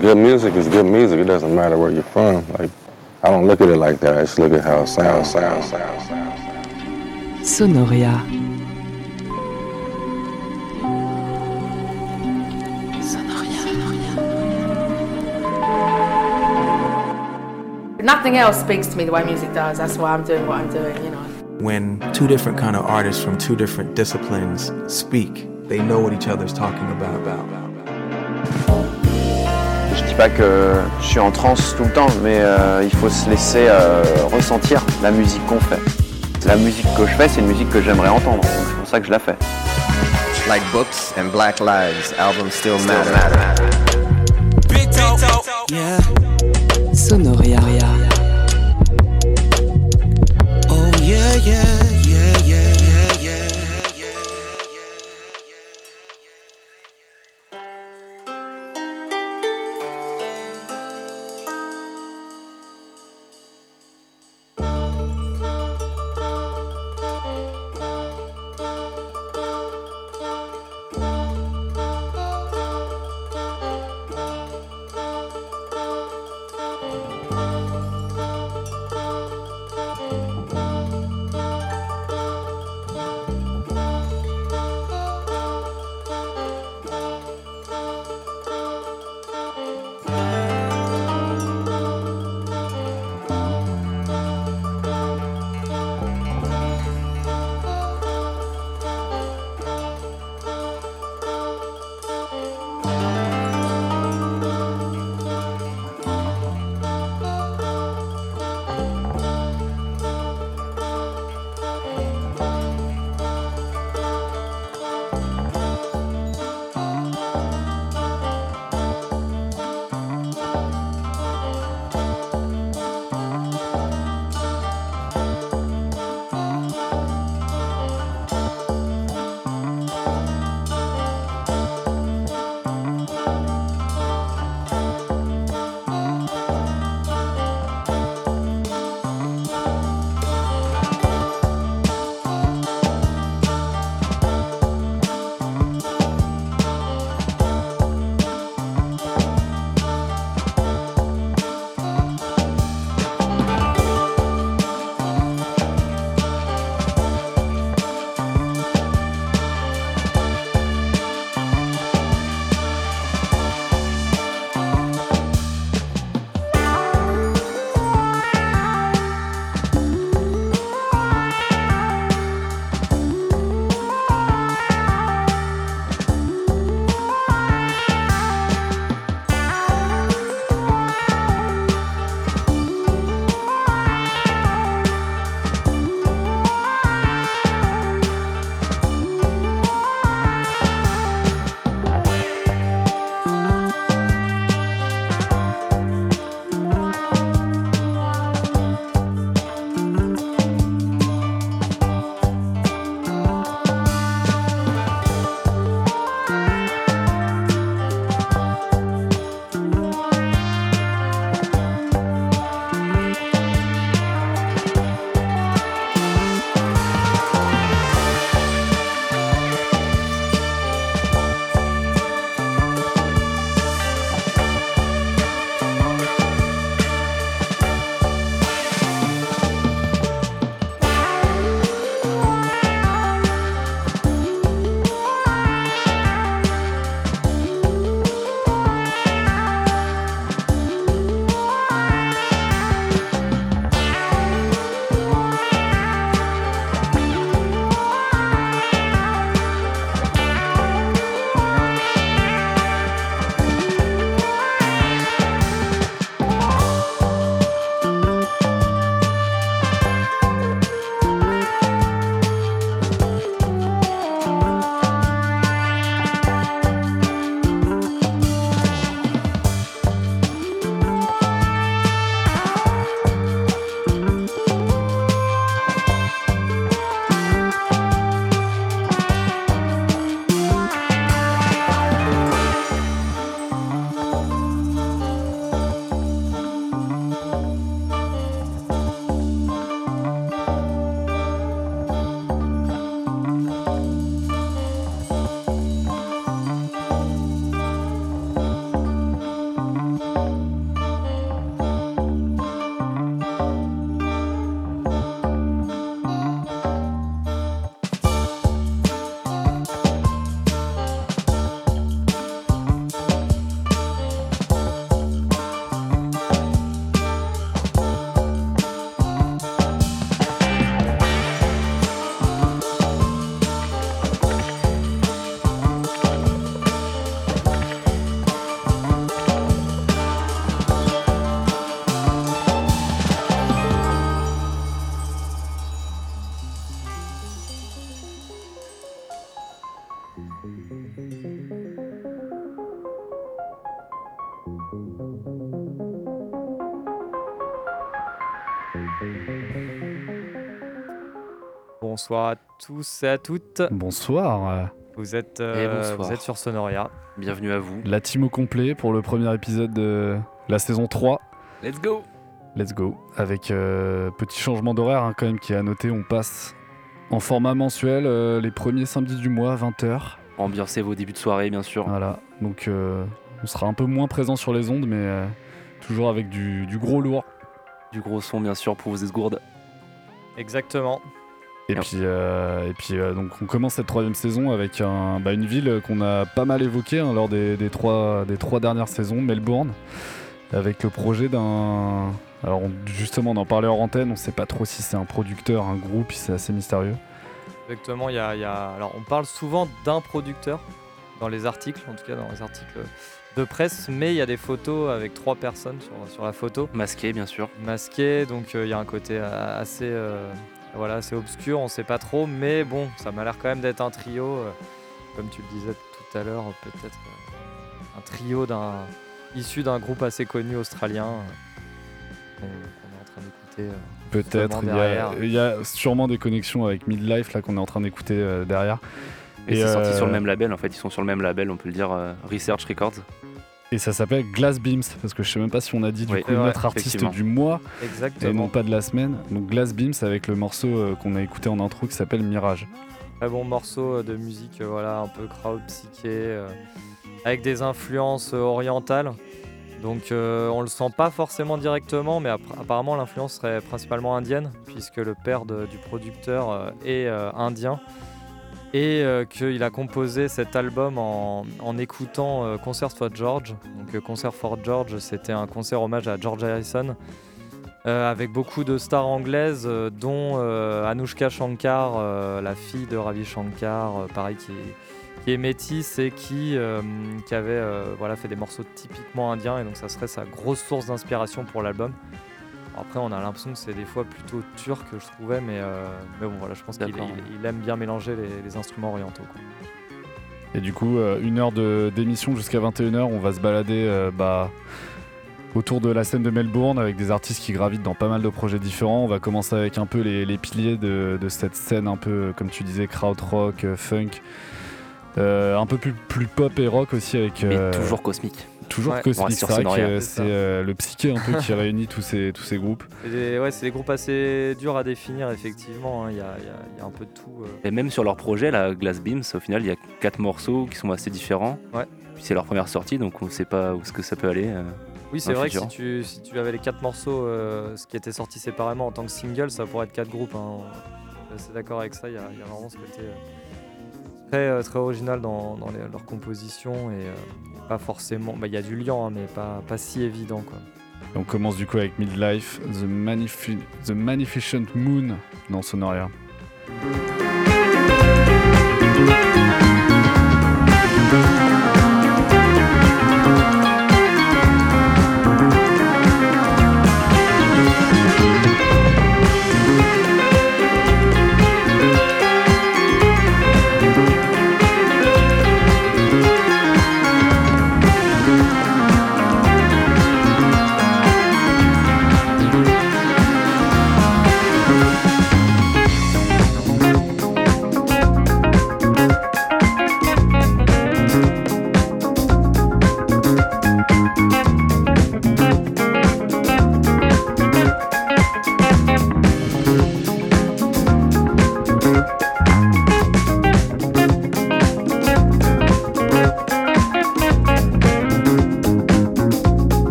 good music is good music. It doesn't matter where you're from. Like, I don't look at it like that. I just look at how it sounds, sounds, sounds, sounds. Sonoria. Nothing else speaks to me the way music does. That's why I'm doing what I'm doing, you know. When two different kind of artists from two different disciplines speak, they know what each other's talking about. Je dis pas que je suis en transe tout le temps, mais euh, il faut se laisser euh, ressentir la musique qu'on fait. La musique que je fais, c'est une musique que j'aimerais entendre, donc c'est pour ça que je la fais. Like books and black lives, albums still matter. Yeah. Sonoria. Bonsoir à tous et à toutes. Bonsoir. Vous êtes, euh, vous êtes sur Sonoria. Bienvenue à vous. La team au complet pour le premier épisode de la saison 3. Let's go Let's go. Avec euh, petit changement d'horaire hein, quand même qui est à noter, on passe en format mensuel euh, les premiers samedis du mois à 20h. Ambiancez vos débuts de soirée, bien sûr. Voilà. Donc euh, on sera un peu moins présent sur les ondes, mais euh, toujours avec du, du gros lourd. Du gros son, bien sûr, pour vos esgourdes. Exactement. Et puis, euh, et puis euh, donc on commence cette troisième saison avec un- bah, une ville qu'on a pas mal évoquée hein, lors des, des trois, des trois dernières saisons, Melbourne, avec le projet d'un... Alors on- justement on en parlait hors antenne, on sait pas trop si c'est un producteur, un groupe, c'est assez mystérieux. Exactement. Il y a, il y a- Alors, on parle souvent d'un producteur dans les articles, en tout cas dans les articles de presse, mais il y a des photos avec trois personnes sur, sur la photo. Masqué, bien sûr. Masqué, donc euh, il y a un côté euh, assez, euh, voilà, assez obscur, on sait pas trop, mais bon, ça m'a l'air quand même d'être un trio, euh, comme tu le disais tout à l'heure, peut-être un trio d'un issu d'un groupe assez connu australien qu'on est en train d'écouter. Peut-être, il y, a, derrière. il y a sûrement des connexions avec Midlife là qu'on est en train d'écouter euh, derrière. Et, c'est sorti euh, sur le même label, en fait. Ils sont sur le même label, on peut le dire, euh, Research Records. Et ça s'appelle Glass Beams, parce que je sais même pas si on a dit du Oui, coup notre artiste du mois et non pas de la semaine. Donc Glass Beams avec le morceau euh, qu'on a écouté en intro qui s'appelle Mirage. Très bon morceau de musique, euh, voilà, un peu crowd psyché, euh, avec des influences orientales. Donc euh, on le sent pas forcément directement, mais app- apparemment l'influence serait principalement indienne, puisque le père du producteur euh, est euh, indien. Et qu'il a composé cet album en, écoutant Concert for George. Donc Concert for George, c'était un concert hommage à George Harrison. Avec beaucoup de stars anglaises, dont Anushka Shankar, la fille de Ravi Shankar, pareil, qui est, qui est métisse et qui, euh, qui avait euh, voilà, fait des morceaux typiquement indiens, et donc ça serait sa grosse source d'inspiration pour l'album. Après, on a l'impression que c'est des fois plutôt turc, je trouvais, mais, euh, mais bon, voilà, je pense qu'il D'accord, il- il aime bien mélanger les, les instruments orientaux. quoi. Et du coup, euh, une heure de- d'émission jusqu'à 21h, on va se balader euh, bah, autour de la scène de Melbourne avec des artistes qui gravitent dans pas mal de projets différents. On va commencer avec un peu les, les piliers de, de cette scène, un peu comme tu disais, krautrock, euh, funk. Euh, un peu plus, plus pop et rock aussi avec Mais euh, toujours cosmique. toujours Ouais. Reste sur C'est vrai que Sonoria. euh, C'est c'est le psyché un peu qui réunit tous ces, tous ces groupes. C'est des, ouais, c'est des groupes assez durs à définir, effectivement. hein. Il y, a, y y un peu de tout. euh. Et même sur leur projet, la Glass Beams, au final, il y a quatre morceaux qui sont assez différents. Ouais. Puis c'est leur première sortie, donc on sait pas où est-ce que ça peut aller. euh. Oui, c'est vrai que si tu, si tu avais les quatre morceaux, euh, ce qui était sorti séparément en tant que single, ça pourrait être quatre groupes. hein. Suis assez d'accord avec ça. Il y, a il y a vraiment ce côté euh, très, euh, très original dans, dans les- leur composition et euh, pas forcément. bah, Il y a du lien, hein, mais pas, pas si évident. Quoi. On commence du coup avec Midlife, The, The Magnificent Moon dans Sonoria.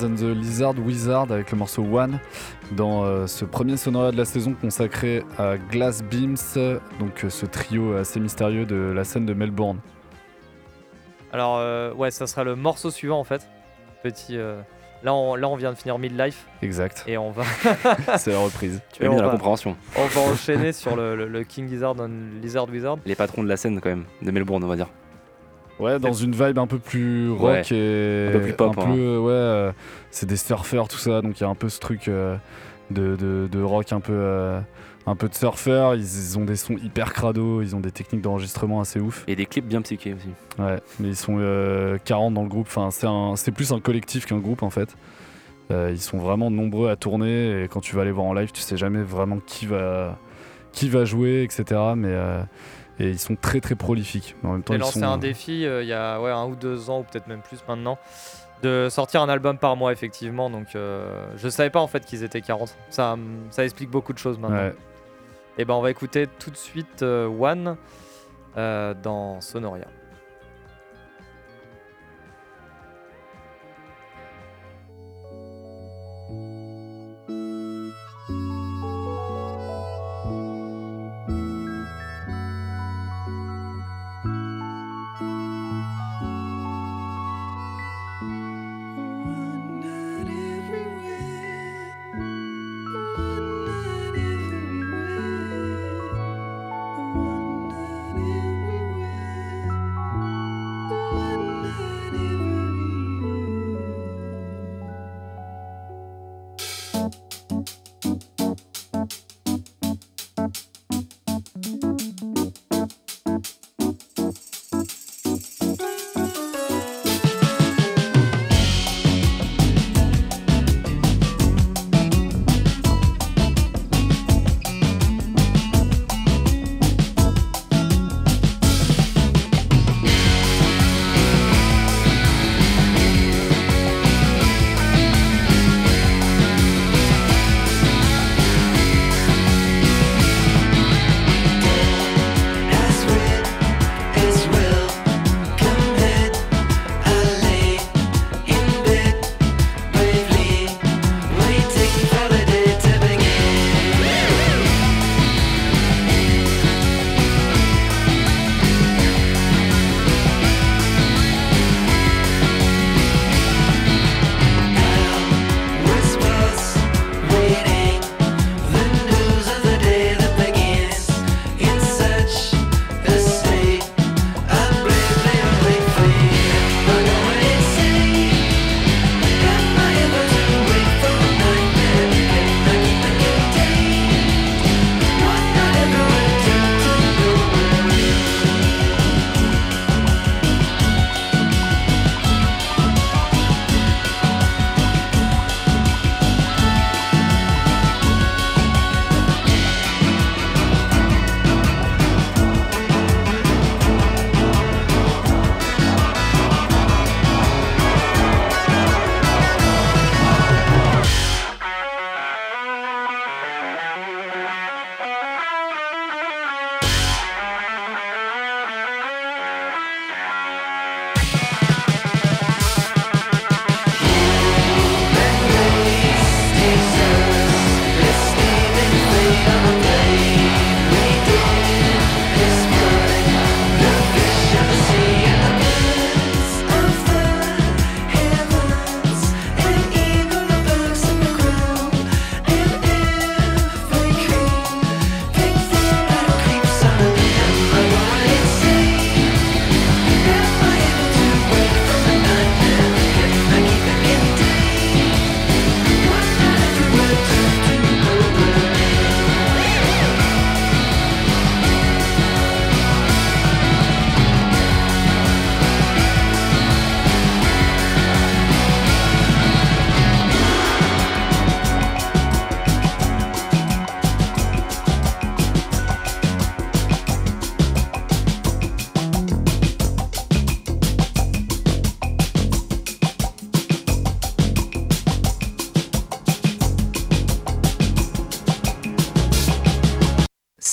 Wizards and the Lizard Wizard avec le morceau One dans euh, ce premier sonorat de la saison consacré à Glass Beams, donc euh, ce trio assez mystérieux de la scène de Melbourne. Alors, euh, ouais, ça sera le morceau suivant en fait. Petit. euh, Là on, là, on vient de finir Midlife Exact, et on va, c'est la reprise. Tu vas Et bien la va- compréhension. on va enchaîner sur le, le- le King Lizard and Lizard Wizard. Les patrons de la scène, quand même, de Melbourne, on va dire. Ouais, dans une vibe un peu plus rock Ouais, et un peu plus pop, un hein. peu, ouais, euh, c'est des surfeurs tout ça, donc il y a un peu ce truc euh, de, de- de rock un peu, euh, un peu de surfeurs. Ils, ils ont des sons hyper crado, ils ont des techniques d'enregistrement assez ouf. Et des clips bien psychés aussi. Ouais, mais ils sont euh, 40 dans le groupe. Enfin, c'est un- c'est plus un collectif qu'un groupe en fait. Euh, ils sont vraiment nombreux à tourner et quand tu vas les voir en live, tu sais jamais vraiment qui va, qui va jouer, etc. Mais euh, et ils sont très très prolifiques. Mais en même temps, ils lancé sont un défi euh, il y a ouais, un ou deux ans, ou peut-être même plus maintenant, de sortir un album par mois, effectivement. Donc, euh, je savais pas en fait qu'ils étaient 40. Ça, ça explique beaucoup de choses maintenant. Ouais. Et ben, on va écouter tout de suite euh, One euh, dans Sonoria.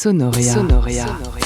Sonoria. Sonoria. sit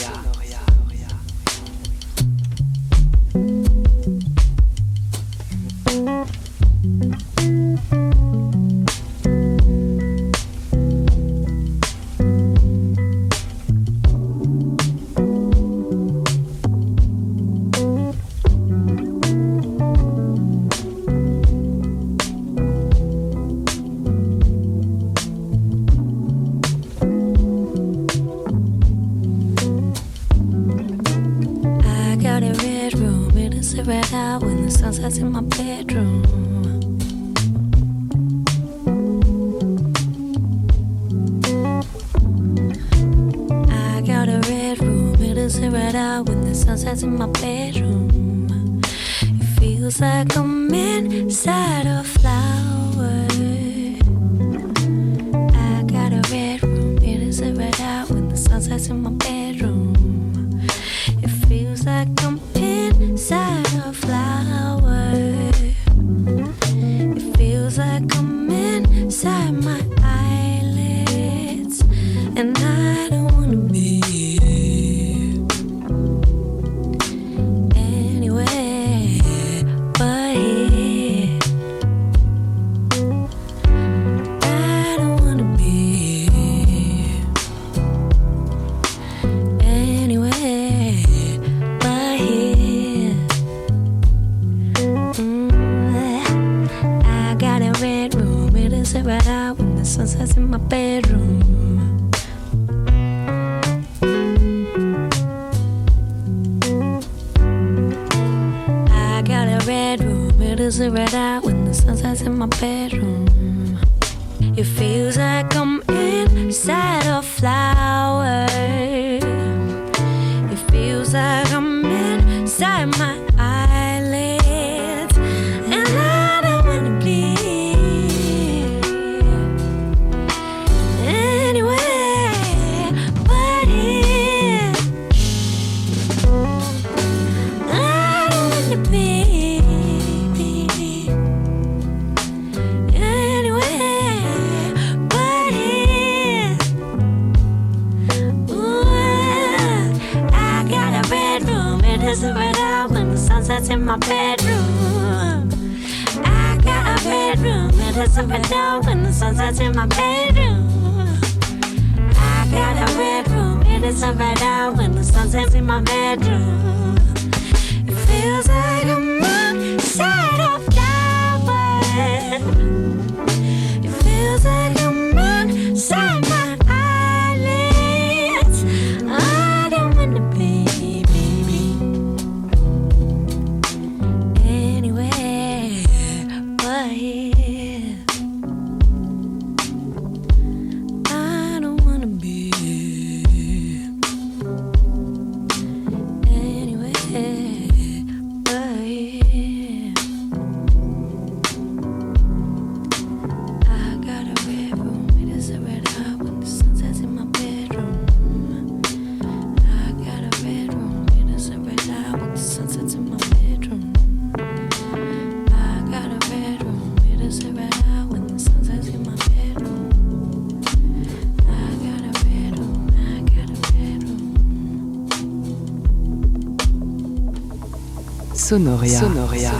Sonoria. Sonoria.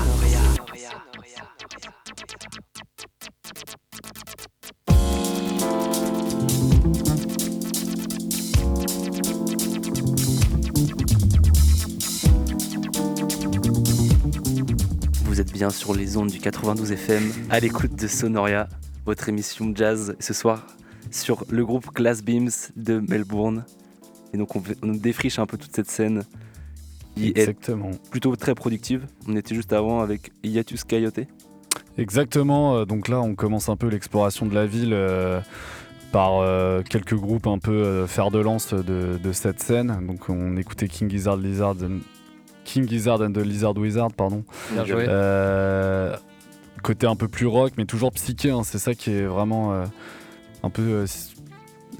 Vous êtes bien sur les ondes du 92 FM, à l'écoute de Sonoria, votre émission jazz ce soir sur le groupe Glass Beams de Melbourne. Et donc on, on défriche un peu toute cette scène qui Exactement. est plutôt très productive. On était juste avant avec Iatus Coyote. Exactement, euh, donc là on commence un peu l'exploration de la ville euh, par euh, quelques groupes un peu euh, fer de lance de, de cette scène. Donc on écoutait King Gizzard Lizard and, King Gizzard and the Lizard Wizard, pardon. Bien joué. Euh, côté un peu plus rock, mais toujours psyché, hein, c'est ça qui est vraiment euh, un peu euh,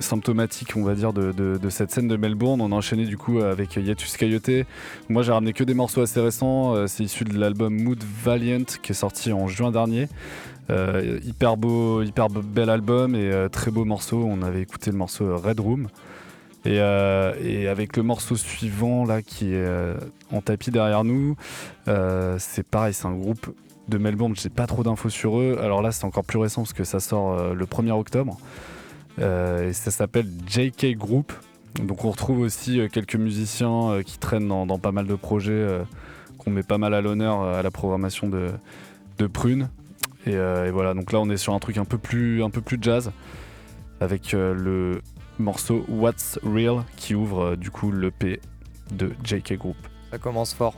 symptomatique, on va dire, de, cette scène de Melbourne. On a enchaîné du coup avec Yatus Coyote. Moi j'ai ramené que des morceaux assez récents, euh, c'est issu de l'album Mood Valiant qui est sorti en juin dernier. Euh, hyper beau, hyper be- bel album et euh, très beau morceau. On avait écouté le morceau Red Room. Et, avec le morceau suivant là qui est en tapis derrière nous, c'est pareil, c'est un groupe de Melbourne, j'ai pas trop d'infos sur eux. Alors là c'est encore plus récent parce que ça sort le 1er octobre. Euh, et ça s'appelle JK Group. Donc on retrouve aussi euh, quelques musiciens euh, qui traînent dans, pas mal de projets qu'on met pas mal à l'honneur à la programmation de, Prune. Et, voilà, donc là on est sur un truc un peu plus, un peu plus jazz avec le morceau What's Real qui ouvre du coup l'EP de JK Group. Ça commence fort.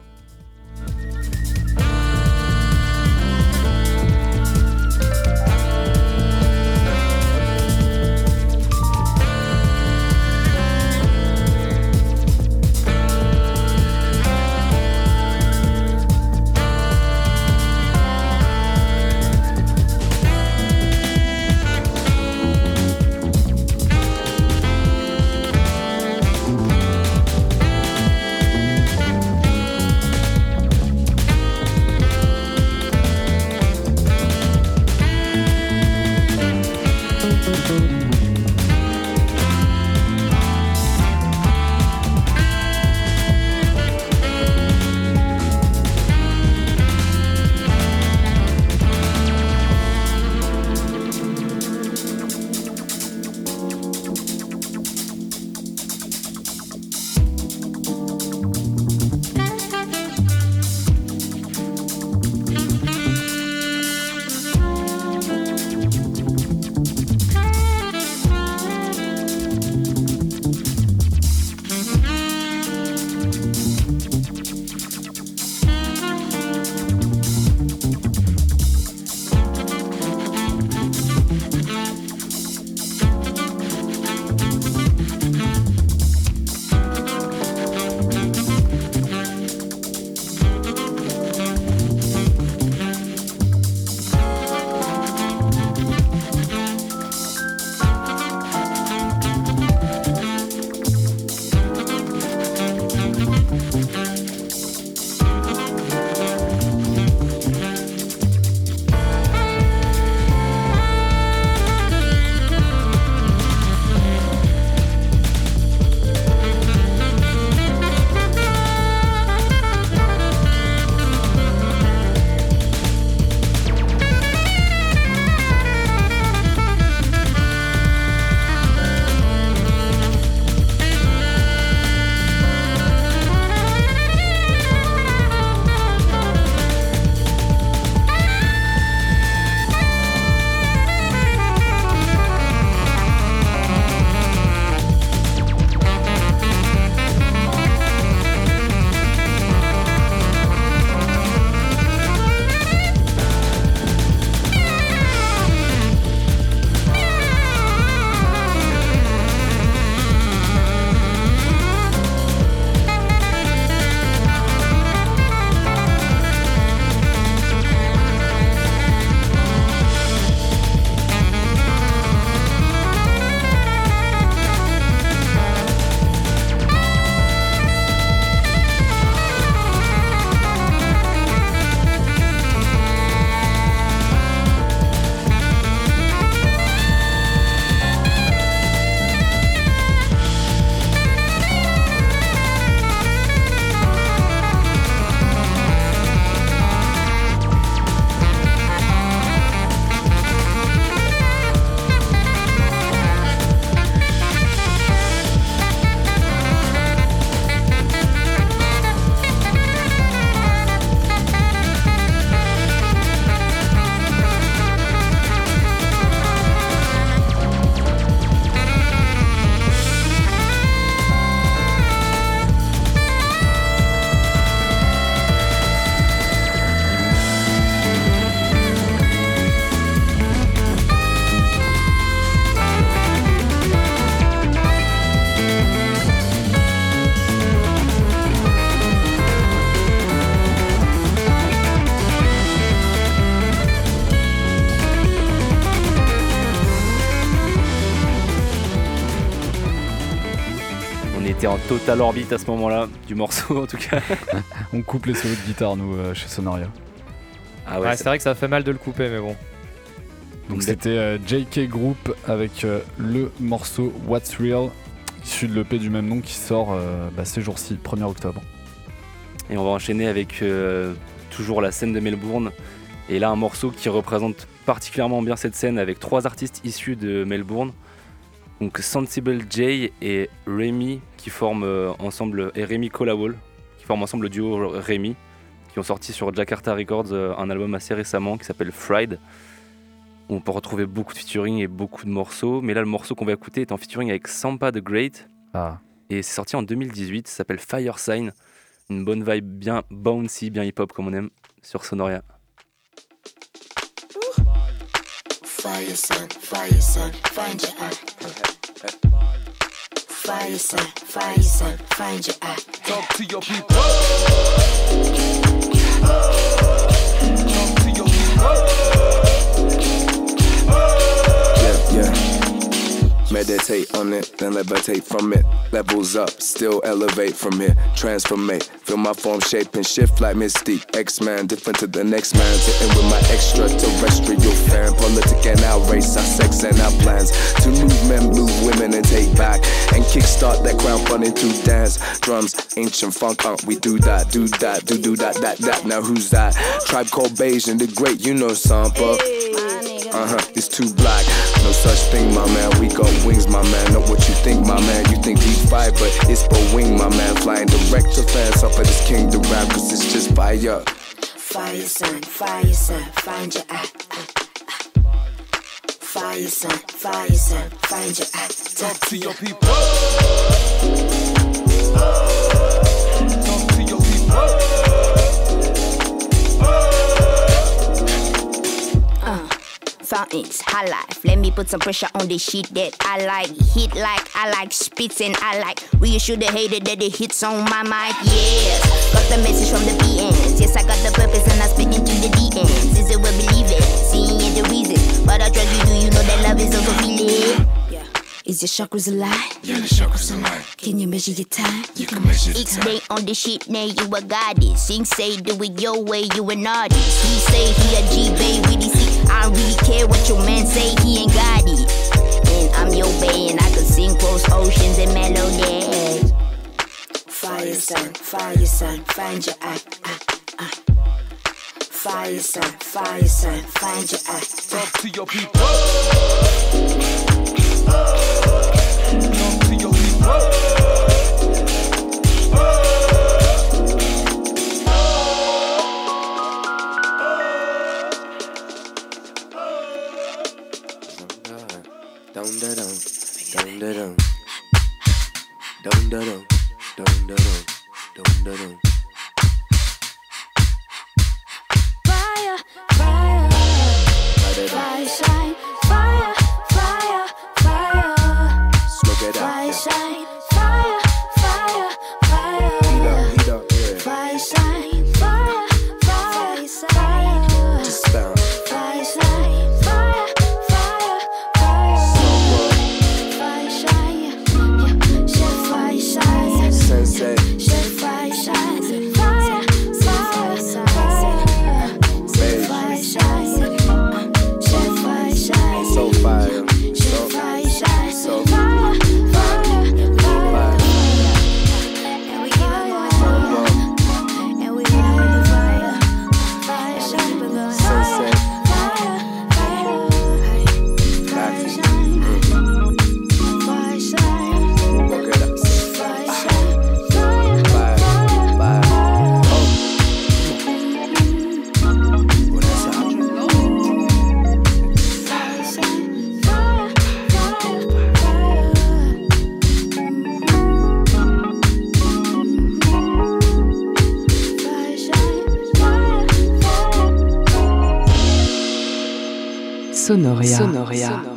Total orbite à ce moment-là, du morceau en tout cas. On coupe les solos de guitare, nous, euh, chez Sonoria. Ah Ouais, c'est vrai que ça fait mal de le couper, mais bon. Donc c'était euh, JK Group avec euh, le morceau What's Real, issu de l'EP du même nom qui sort euh, bah, ces jours-ci, 1er octobre. Et on va enchaîner avec euh, toujours la scène de Melbourne. Et là, un morceau qui représente particulièrement bien cette scène avec trois artistes issus de Melbourne. Donc Sensible J et Remy qui forment euh, ensemble, et Remy Colawall qui forment ensemble le duo Remy, qui ont sorti sur Jakarta Records euh, un album assez récemment qui s'appelle Fried. On peut retrouver beaucoup de featuring et beaucoup de morceaux. Mais là, le morceau qu'on va écouter est en featuring avec Sampa the Great. Ah. Et c'est sorti en 2018, ça s'appelle Fire Sign. Une bonne vibe bien bouncy, bien hip-hop comme on aime sur Sonoria. Fire son, fire find your eye. Fire son, son, find your eye. Talk to your people. Talk to your Yeah, Meditate on it, then levitate from it. Levels up, still elevate from here. Transformate, feel my form shape and shift like Mystique. X-Man, different to the next man. Sitting with my extraterrestrial fan. Politic and our race, our sex and our plans. To move men, move women and take back. And kickstart that crowdfunding to dance. Drums, ancient funk, uh, we do that, do that, do do that, that, that. Now who's that? Tribe called Beijing, the great, you know Sampa. Uh huh, it's too black. No such thing, my man. We got wings, my man. Not what you think, my man. You think deep five, but it's but wing, my man. Flying direct to fans up at this king to rap, cause it's just fire. Fire son, fire son, find your eye. Fire son, fire son, find your eye. Talk to your people. Talk to your Uh, fountains, high life. Let me put some pressure on the shit that I like. Hit like I like, spits and I like. Reassure the hater that the hits on my mic. Yes, got the message from the PNs. Yes, I got the purpose and I spit into the DMs. Is it what believe it? Seeing it the reason. But I trust you, do you know that love is? Yeah. Is your chakras alive? Yeah, the chakras alive. Can you measure your time? You can measure the X time. day on the shit, now you a goddess. Sing say do it your way, you an artist. He say he a G babe, really see. I don't really care what your man say, he ain't got it. And I'm your bae, and I can sing cross oceans and melodies. Fire son, fire son, find your eye. Ah, ah. Fire son, fire son, find your eye. Talk to your people. Don't see your people. Sonoria. Sonoria. Vous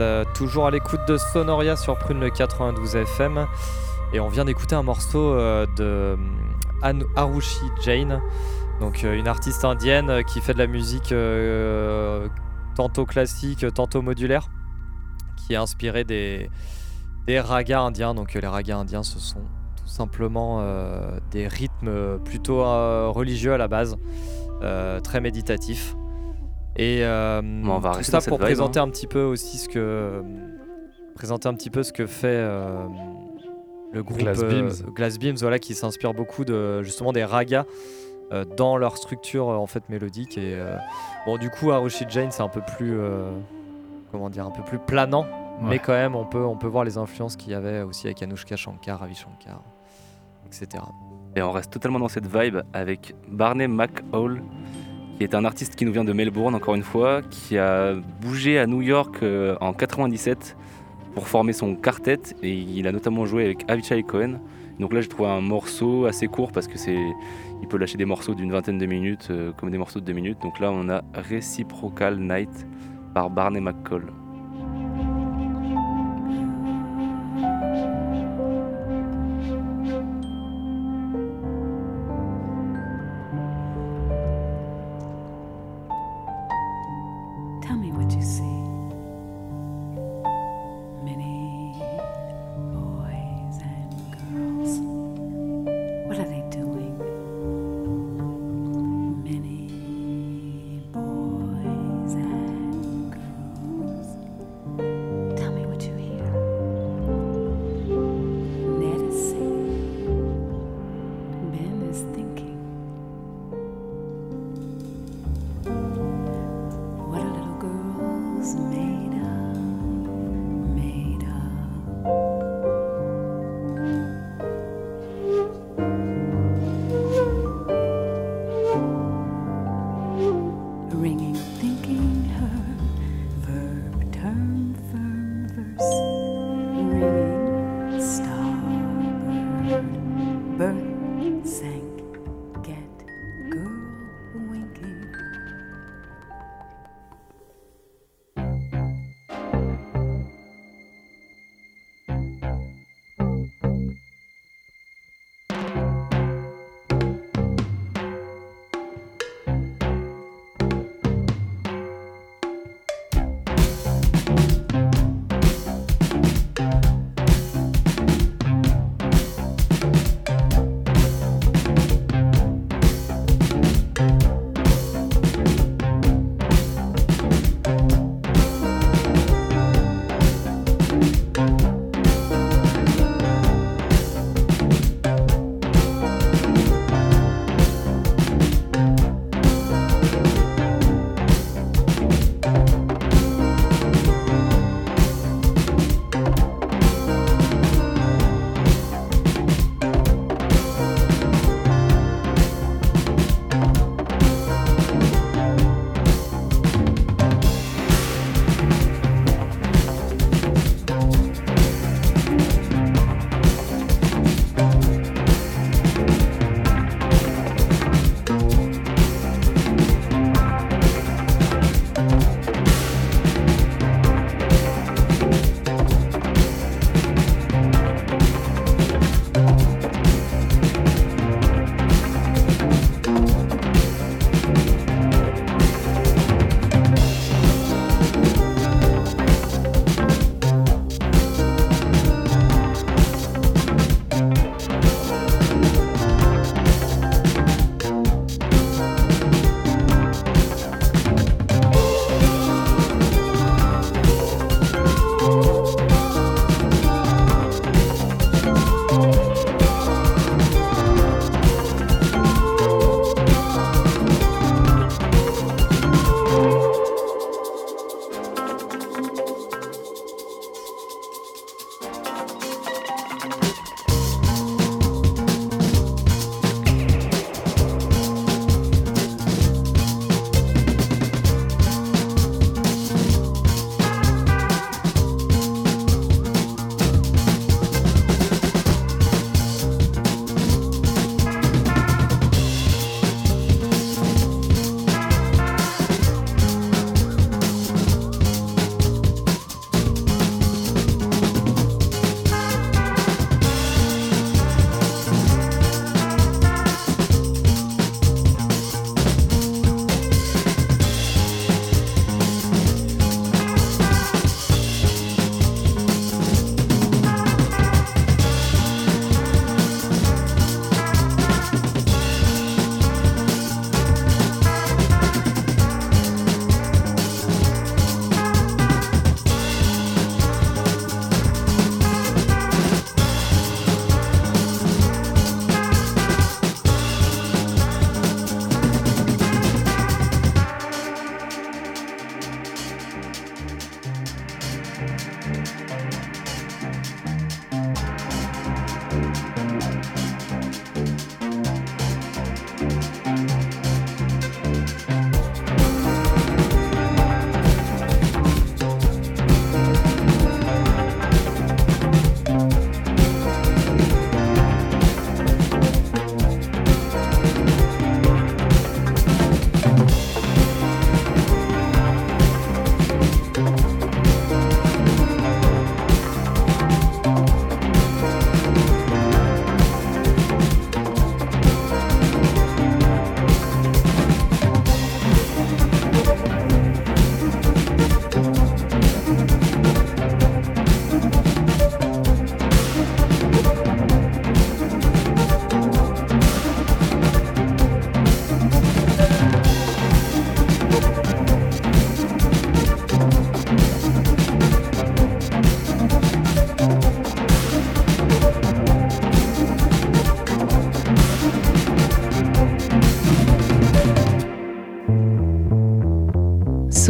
euh, toujours à l'écoute de Sonoria sur Prune le 92 FM et on vient d'écouter un morceau euh, de Anu- Arushi Jain, donc euh, une artiste indienne euh, qui fait de la musique euh, tantôt classique, tantôt modulaire, qui est inspirée des, des ragas indiens. Donc euh, les ragas indiens, ce sont tout simplement euh, des rythmes plutôt euh, religieux à la base, euh, très méditatifs. Et euh, on va tout rester ça pour vibe, présenter hein. un petit peu aussi ce que présenter un petit peu ce que fait euh, le groupe Glass euh, Beams. Glass Beams, voilà, qui s'inspire beaucoup de justement des ragas euh, dans leur structure en fait mélodique. Et euh, bon, du coup, Harushi Jain, c'est un peu plus euh, comment dire, un peu plus planant, mais quand même, on peut on peut voir les influences qu'il y avait aussi avec Anushka Shankar, Ravi Shankar, etc. Et on reste totalement dans cette vibe avec Barney McHall, qui est un artiste qui nous vient de Melbourne, encore une fois, qui a bougé à New York euh, en 97 pour former son quartet, et il a notamment joué avec Avishai Cohen. Donc là, j'ai trouvé un morceau assez court parce que c'est, il peut lâcher des morceaux d'une vingtaine de minutes, euh, comme des morceaux de deux minutes. Donc là, on a Reciprocal Night par Barney McCall.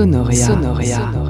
Sonoria. Sonoria.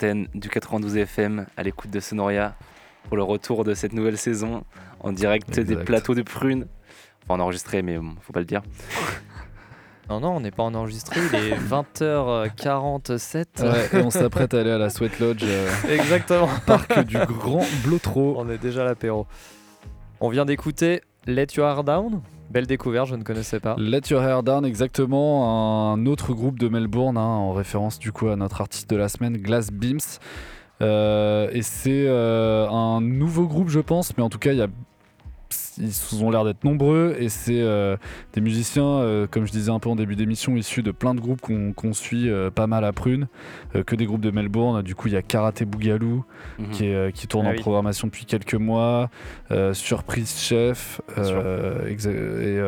L'antenne du 92 FM à l'écoute de Sonoria pour le retour de cette nouvelle saison en direct des plateaux de prunes. Enfin, a enregistré, mais bon, faut pas le dire. Non, non, on n'est pas en enregistré, il est 20h47. Ouais, et on s'apprête à aller à la Sweat Lodge. euh, Exactement. Parc du Grand Blotreau. On est déjà à l'apéro. On vient d'écouter Let Your Heart Down. Belle découverte, je ne connaissais pas. Let Your Hair Down, exactement, un autre groupe de Melbourne, hein, en référence du coup à notre artiste de la semaine, Glass Beams. Euh, et c'est euh, un nouveau groupe, je pense, mais en tout cas, il y a ils ont l'air d'être nombreux et c'est euh, des musiciens, euh, comme je disais un peu en début d'émission, issus de plein de groupes qu'on suit euh, pas mal à Prune, que des groupes de Melbourne. Du coup, il y a Karate Boogaloo Mhm. qui, est, qui tourne Ah en oui. programmation depuis quelques mois, Surprise Chef, et,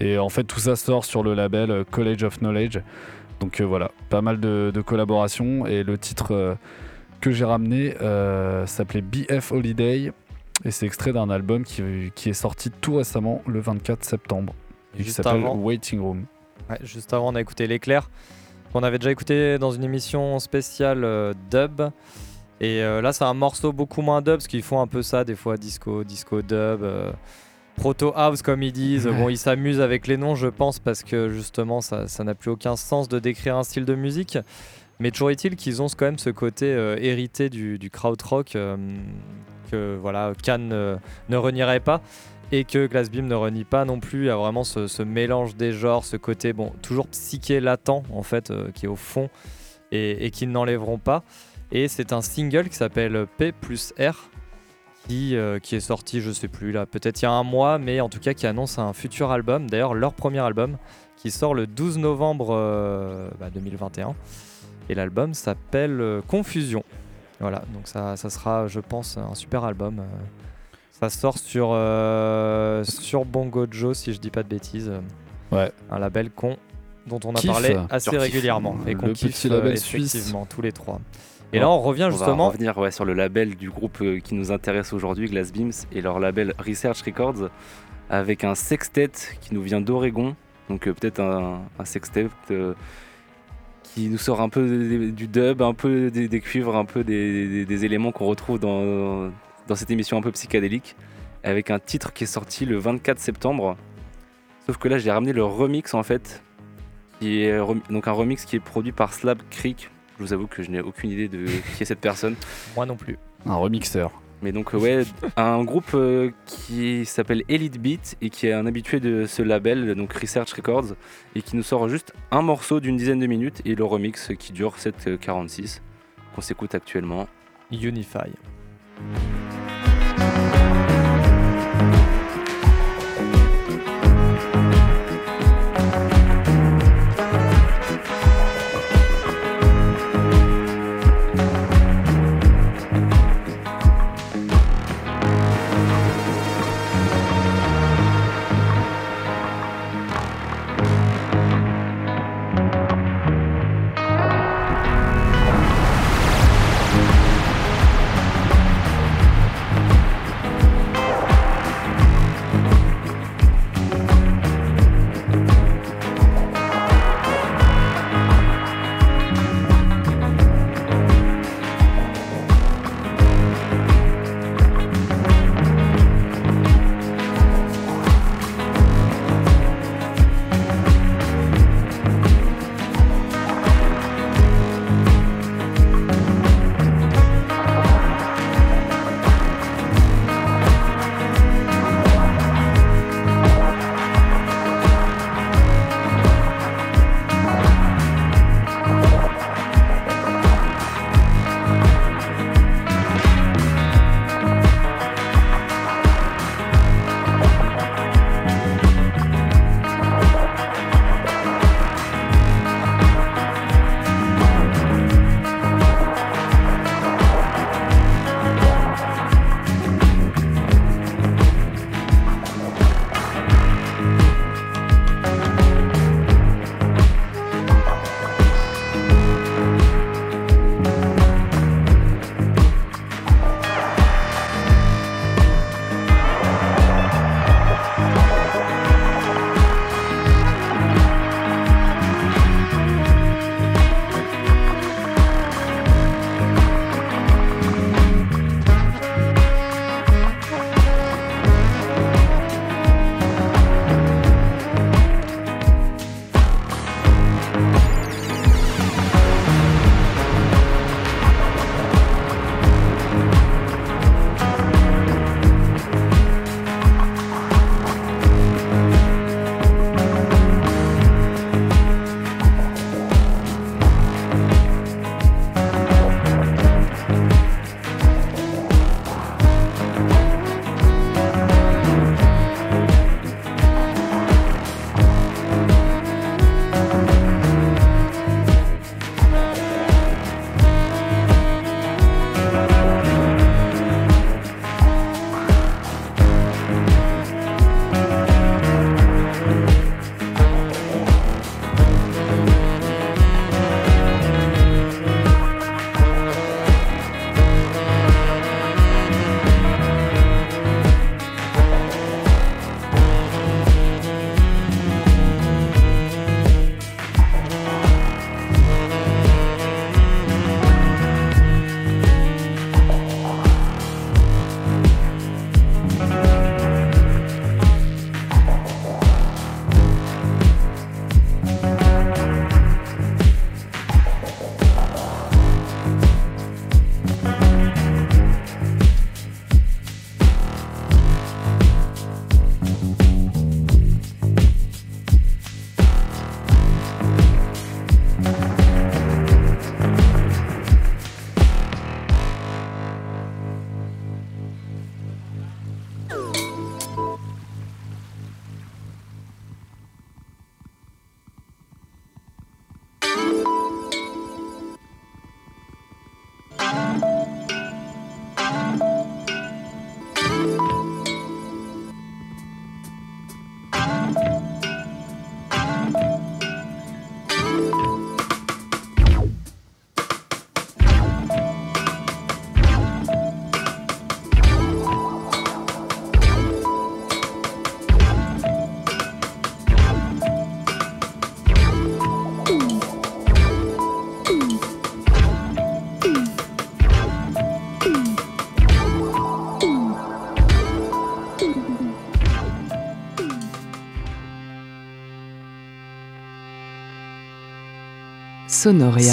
et en fait tout ça sort sur le label College of Knowledge. Donc voilà, pas mal de, de collaborations et le titre que j'ai ramené s'appelait BF Holiday Et c'est extrait d'un album qui, qui est sorti tout récemment le 24 septembre. Et qui s'appelle avant. Waiting Room. Ouais, juste avant, on a écouté L'éclair, qu'on avait déjà écouté dans une émission spéciale euh, dub. Et euh, là, c'est un morceau beaucoup moins dub, parce qu'ils font un peu ça, des fois disco, disco dub, euh, proto house comme ils disent. Ouais. Bon, ils s'amusent avec les noms, je pense, parce que justement, ça ça n'a plus aucun sens de décrire un style de musique. Mais toujours est-il qu'ils ont quand même ce côté euh, hérité du, du krautrock euh, que voilà, euh, ne renierait pas et que Glassbeam ne renie pas non plus. Il y a vraiment ce, mélange des genres, ce côté bon, toujours psyché latent en fait, euh, qui est au fond et, qu'ils n'enlèveront pas. Et c'est un single qui s'appelle P plus R. Qui, qui est sorti, je sais plus là, peut-être il y a un mois, mais en tout cas qui annonce un futur album, d'ailleurs leur premier album, qui sort le 12 novembre euh, bah, 2021. Et l'album s'appelle euh, Confusion. Voilà, donc ça, ça sera, je pense, un super album. euh. Ça sort sur, euh, sur Bongo Joe, si je dis pas de bêtises. Ouais. Un label con dont on a parlé assez régulièrement. Et Le qu'on petit kiffe label euh, suisse. tous les trois. Et là, on revient On justement. va revenir ouais, sur le label du groupe qui nous intéresse aujourd'hui, Glass Beams, et leur label Research Records, avec un sextet qui nous vient d'Oregon. Donc euh, peut-être un, un sextet euh, qui nous sort un peu du dub, un peu des, des cuivres, un peu des, des- des éléments qu'on retrouve dans, dans cette émission un peu psychédélique, avec un titre qui est sorti le 24 septembre. Sauf que là, j'ai ramené le remix en fait, qui est donc un remix qui est produit par Slab Creek. Je vous avoue que je n'ai aucune idée de qui est cette personne. Moi non plus. Un remixeur. Mais donc euh, ouais, un groupe euh, qui s'appelle Elite Beat et qui est un habitué de ce label, donc Research Records, et qui nous sort juste un morceau d'une dizaine de minutes et le remix qui dure 7,46 qu'on s'écoute actuellement. Unify.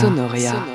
Sonoria.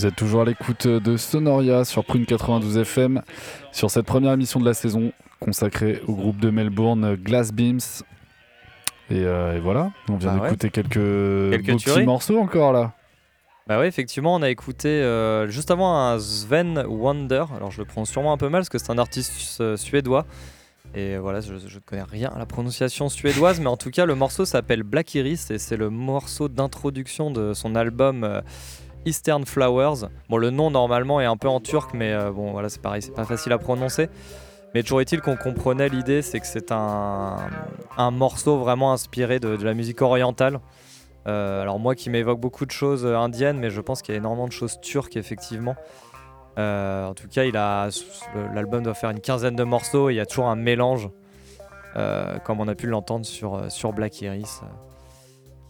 Vous êtes toujours à l'écoute de Sonoria sur Prune 92 FM sur cette première émission de la saison consacrée au groupe de Melbourne Glass Beams. Et, euh, et voilà, on vient Bah ouais. d'écouter quelques, Quelques beaux petits morceaux encore là. Bah ouais, effectivement, on a écouté euh, juste avant un Sven Wonder. Alors je le prononce sûrement un peu mal parce que c'est un artiste euh, suédois. Et voilà, je ne connais rien à la prononciation suédoise, mais en tout cas, le morceau s'appelle Black Iris et c'est le morceau d'introduction de son album Eastern Flowers. Bon, le nom normalement est un peu en turc, mais euh, bon, voilà, c'est pareil, c'est pas facile à prononcer. Mais toujours est-il qu'on comprenait l'idée, c'est que c'est un, morceau vraiment inspiré de, la musique orientale. Euh, alors moi qui m'évoque beaucoup de choses euh, indiennes, mais je pense qu'il y a énormément de choses turques effectivement. En tout cas, l'album doit faire une quinzaine de morceaux. Et il y a toujours un mélange, comme on a pu l'entendre sur Black Iris,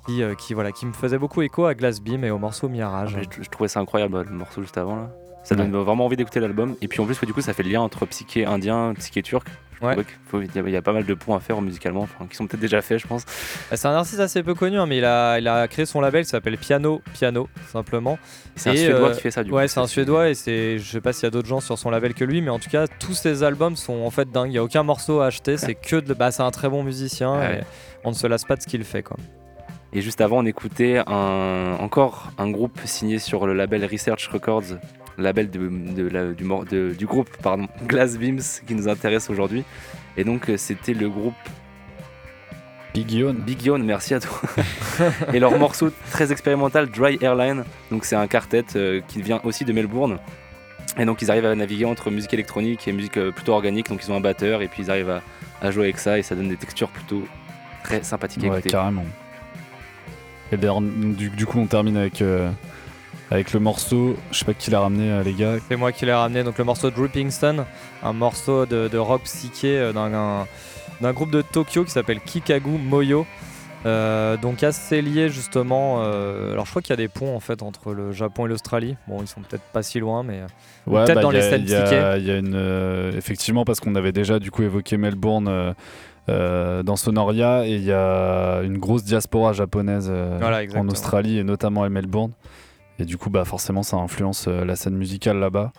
qui euh, qui voilà qui me faisait beaucoup écho à Glass Beam et au morceau Mirage. Mais je, je trouvais ça incroyable le morceau juste avant là. Ça donne vraiment envie d'écouter l'album. Et puis en plus, ouais, du coup, ça fait le lien entre psyché indien, psyché turc. Ouais. Il y, a- il y a pas mal de points à faire musicalement, enfin, qui sont peut-être déjà faits, je pense. Euh, C'est un artiste assez peu connu, hein, mais il a, il a créé son label qui s'appelle Piano Piano, simplement. C'est un Suédois qui fait ça, du Ouais, coup, c'est un Suédois et c'est, je sais pas s'il y a d'autres gens sur son label que lui, mais en tout cas, tous ses albums sont en fait dingues. Il y a aucun morceau à acheter, c'est que de, bah, c'est un très bon musicien. Ouais. et on ne se lasse pas de ce qu'il fait, quoi. Et juste avant, on écoutait un, encore un groupe signé sur le label Research Records, label de, de la- du, groupe pardon, Glass Beams qui nous intéresse aujourd'hui. Et donc, euh, c'était le groupe Big Yon. Big Yon, merci à toi. et leur morceau très expérimental, Dry Airline. Donc, c'est un quartet euh, qui vient aussi de Melbourne. Et donc, ils arrivent à naviguer entre musique électronique et musique euh, plutôt organique. Donc, ils ont un batteur et puis ils arrivent à, à jouer avec ça et ça donne des textures plutôt très sympathiques à Ouais, écouter. carrément. Et d'ailleurs, du, du coup, on termine avec, euh, avec le morceau. Je sais pas qui l'a ramené, euh, les gars. C'est moi qui l'ai ramené, donc le morceau Dripping Stone, un morceau de, de rock psyché euh, d'un, un- d'un groupe de Tokyo qui s'appelle Kikagu Moyo. Donc assez lié justement. alors je crois qu'il y a des ponts en fait entre le Japon et l'Australie. Bon, ils sont peut-être pas si loin, mais Ouais, peut-être bah, dans les scènes il y a- psyché. il y a une, effectivement, parce qu'on avait déjà du coup évoqué Melbourne euh, dans Sonoria, et il y a une grosse diaspora japonaise euh, Voilà, en. Australie et notamment à Melbourne. Et du coup, bah, forcément, ça influence euh, la scène musicale là-bas.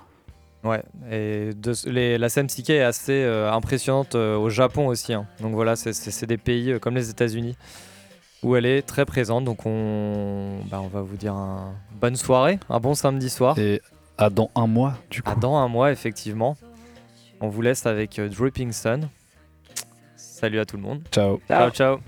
Ouais, et de, les- la scène psyché est assez impressionnante au Japon aussi. hein. Donc voilà, c'est- des pays comme les États-Unis où elle est très présente. Donc on, bah, on va vous dire un bonne soirée, un bon samedi soir. Et à dans un mois, du coup. À dans un mois, effectivement. On vous laisse avec Dripping Sun. Salut à tout le monde. Ciao. Ciao, ciao.